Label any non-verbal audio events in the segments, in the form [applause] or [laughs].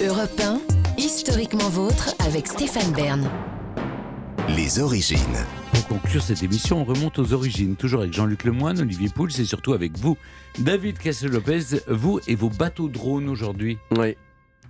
Europe 1, historiquement vôtre avec Stéphane Bern. Les origines. Pour conclure cette émission, on remonte aux origines, toujours avec Jean-Luc Lemoyne, Olivier Pouls et surtout avec vous, David Castel-Lopez, vous et vos bateaux drones aujourd'hui. Oui.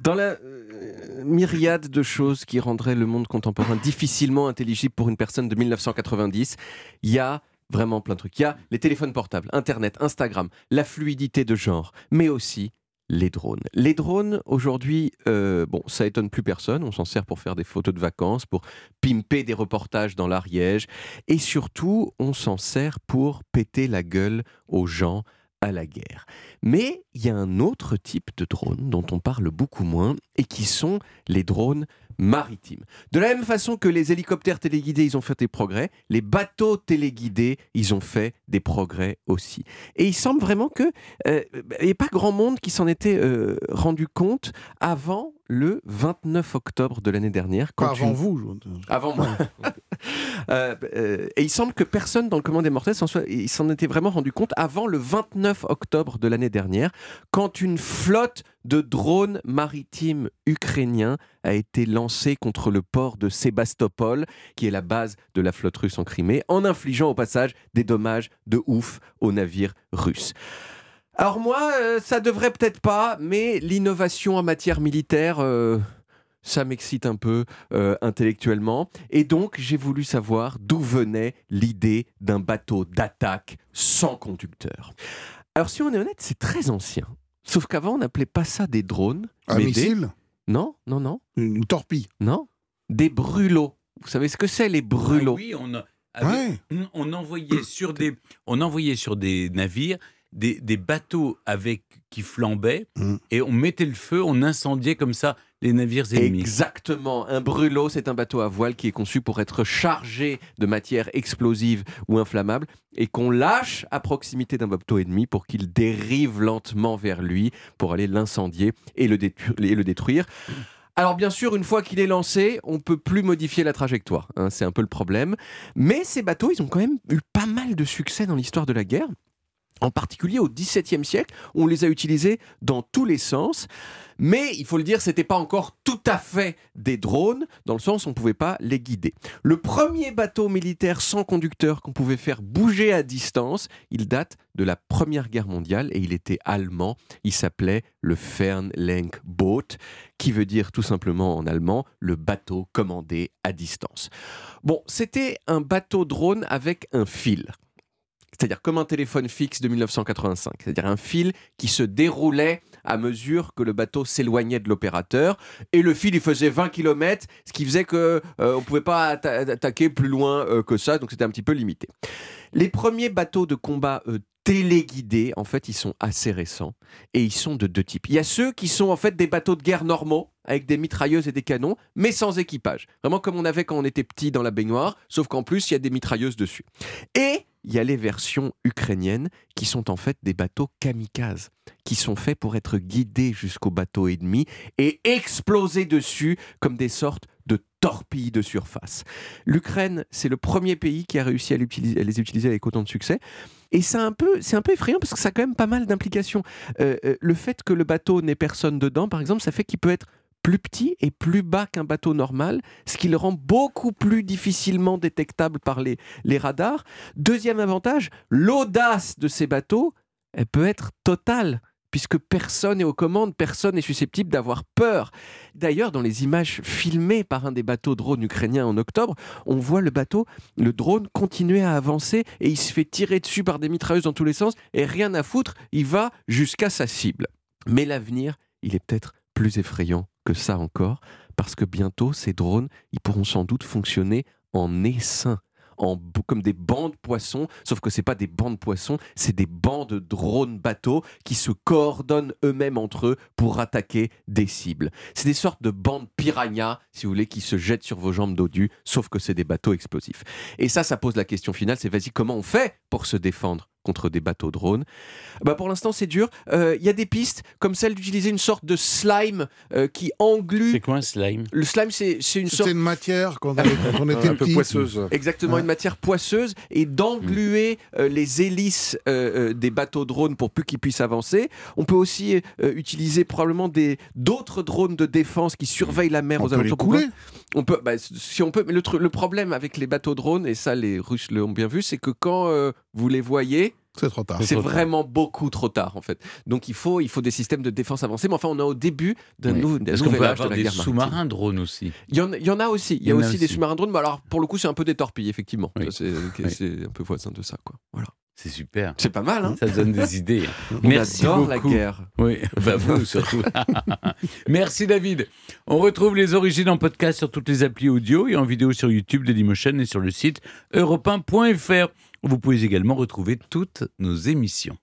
Dans la euh, myriade de choses qui rendraient le monde contemporain difficilement intelligible pour une personne de 1990, il y a vraiment plein de trucs. Il y a les téléphones portables, Internet, Instagram, la fluidité de genre, mais aussi les drones. Les drones, aujourd'hui, euh, bon, ça étonne plus personne. On s'en sert pour faire des photos de vacances, pour pimper des reportages dans l'Ariège. Et surtout, on s'en sert pour péter la gueule aux gens à la guerre. Mais il y a un autre type de drone dont on parle beaucoup moins et qui sont les drones maritimes. De la même façon que les hélicoptères téléguidés, ils ont fait des progrès, les bateaux téléguidés, ils ont fait des progrès aussi. Et il semble vraiment que euh, il n'y a pas grand monde qui s'en était euh, rendu compte avant le 29 octobre de l'année dernière. Pas avant vous. Avant moi. [laughs] Euh, euh, et il semble que personne dans le commandement des mortels s'en était vraiment rendu compte avant le 29 octobre de l'année dernière, quand une flotte de drones maritimes ukrainiens a été lancée contre le port de Sébastopol, qui est la base de la flotte russe en Crimée, en infligeant au passage des dommages de ouf aux navires russes. Alors moi, euh, ça devrait peut-être pas, mais l'innovation en matière militaire, euh, ça m'excite un peu euh, intellectuellement. Et donc, j'ai voulu savoir d'où venait l'idée d'un bateau d'attaque sans conducteur. Alors, si on est honnête, c'est très ancien. Sauf qu'avant, on n'appelait pas ça des drones. Un mais des- missile? Non, non, non, Une torpille? Non. Des brûlots. Vous savez ce que c'est, les brûlots Ah oui, on, a- avec- Ouais. on envoyait sur des, on envoyait sur des navires des, des bateaux avec qui flambaient Mm. et on mettait le feu, on incendiait comme ça les navires ennemis. Exactement. Un brûlot, c'est un bateau à voile qui est conçu pour être chargé de matière explosive ou inflammable et qu'on lâche à proximité d'un bateau ennemi pour qu'il dérive lentement vers lui pour aller l'incendier et, le détru- et le détruire. Alors bien sûr, une fois qu'il est lancé, on peut plus modifier la trajectoire. hein, c'est un peu le problème. Mais ces bateaux, ils ont quand même eu pas mal de succès dans l'histoire de la guerre. En particulier au XVIIe siècle, on les a utilisés dans tous les sens. Mais il faut le dire, c'était pas encore tout à fait des drones, dans le sens où on pouvait pas les guider. Le premier bateau militaire sans conducteur qu'on pouvait faire bouger à distance, il date de la Première Guerre mondiale et il était allemand. Il s'appelait le Fernlenkboot, qui veut dire tout simplement en allemand le bateau commandé à distance. Bon, c'était un bateau drone avec un fil. C'est-à-dire comme un téléphone fixe de 1985. C'est-à-dire un fil qui se déroulait à mesure que le bateau s'éloignait de l'opérateur. Et le fil, il faisait 20 km, ce qui faisait que euh, on pouvait pas atta- attaquer plus loin euh, que ça, donc c'était un petit peu limité. Les premiers bateaux de combat euh, téléguidés, en fait, ils sont assez récents et ils sont de deux types. Il y a ceux qui sont en fait des bateaux de guerre normaux avec des mitrailleuses et des canons, mais sans équipage. Vraiment comme on avait quand on était petit dans la baignoire, sauf qu'en plus, il y a des mitrailleuses dessus. Et il y a les versions ukrainiennes qui sont en fait des bateaux kamikazes, qui sont faits pour être guidés jusqu'au bateau ennemi et exploser dessus comme des sortes de torpilles de surface. L'Ukraine, c'est le premier pays qui a réussi à, les utiliser avec autant de succès. Et c'est un peu, un peu effrayant parce que ça a quand même pas mal d'implications. Euh, euh, le fait que le bateau n'ait personne dedans, par exemple, ça fait qu'il peut être plus petit et plus bas qu'un bateau normal, ce qui le rend beaucoup plus difficilement détectable par les, radars. Deuxième avantage, l'audace de ces bateaux, elle peut être totale, puisque personne n'est aux commandes, personne n'est susceptible d'avoir peur. D'ailleurs, dans les images filmées par un des bateaux drones ukrainiens en octobre, on voit le bateau, le drone, continuer à avancer et il se fait tirer dessus par des mitrailleuses dans tous les sens et rien à foutre, il va jusqu'à sa cible. Mais l'avenir, il est peut-être plus effrayant que ça encore, parce que bientôt, ces drones, ils pourront sans doute fonctionner en essaim. En, comme des bancs de poissons, sauf que c'est pas des bancs de poissons, c'est des bancs de drones bateaux qui se coordonnent eux-mêmes entre eux pour attaquer des cibles. C'est des sortes de bandes piranhas, si vous voulez, qui se jettent sur vos jambes dodues, sauf que c'est des bateaux explosifs. Et ça, ça pose la question finale, c'est vas-y, comment on fait pour se défendre contre des bateaux drones. Bah, pour l'instant, c'est dur. Euh, Il y a des pistes comme celle d'utiliser une sorte de slime euh, qui englue. C'est quoi un slime? Le slime, c'est c'est une C'est sorte une matière quand on, quand on était un peu petit. poisseuse. Exactement, Ouais. une matière poisseuse et d'engluer euh, les hélices euh, euh, des bateaux drones pour plus qu'ils puissent avancer. On peut aussi euh, utiliser probablement des d'autres drones de défense qui surveillent la mer On aux peut les alentours. couler. On peut, bah, si on peut, mais le, le problème avec les bateaux drones et ça les Russes l'ont bien vu, c'est que quand euh, vous les voyez, C'est trop tard. C'est tard. vraiment beaucoup trop tard en fait. Donc il faut, il faut des systèmes de défense avancés. Mais enfin, on est au début d'un Oui. nou- nouvel peut âge de avoir la des guerre maritime. sous-marins drones aussi? Il y, en, il y en a aussi. Il y a, Il y en a aussi, des sous-marins drones. Mais alors, pour le coup, c'est un peu des torpilles, effectivement. Oui. C'est Oui. un peu voisin de ça, quoi. Voilà. C'est super. C'est pas mal, hein Ça donne des idées. [laughs] On Merci adore la beaucoup. guerre. Oui, enfin [laughs] vous surtout. [laughs] Merci David. On retrouve les origines en podcast sur toutes les applis audio et en vidéo sur YouTube, Dailymotion et sur le site europe1.fr. Vous pouvez également retrouver toutes nos émissions.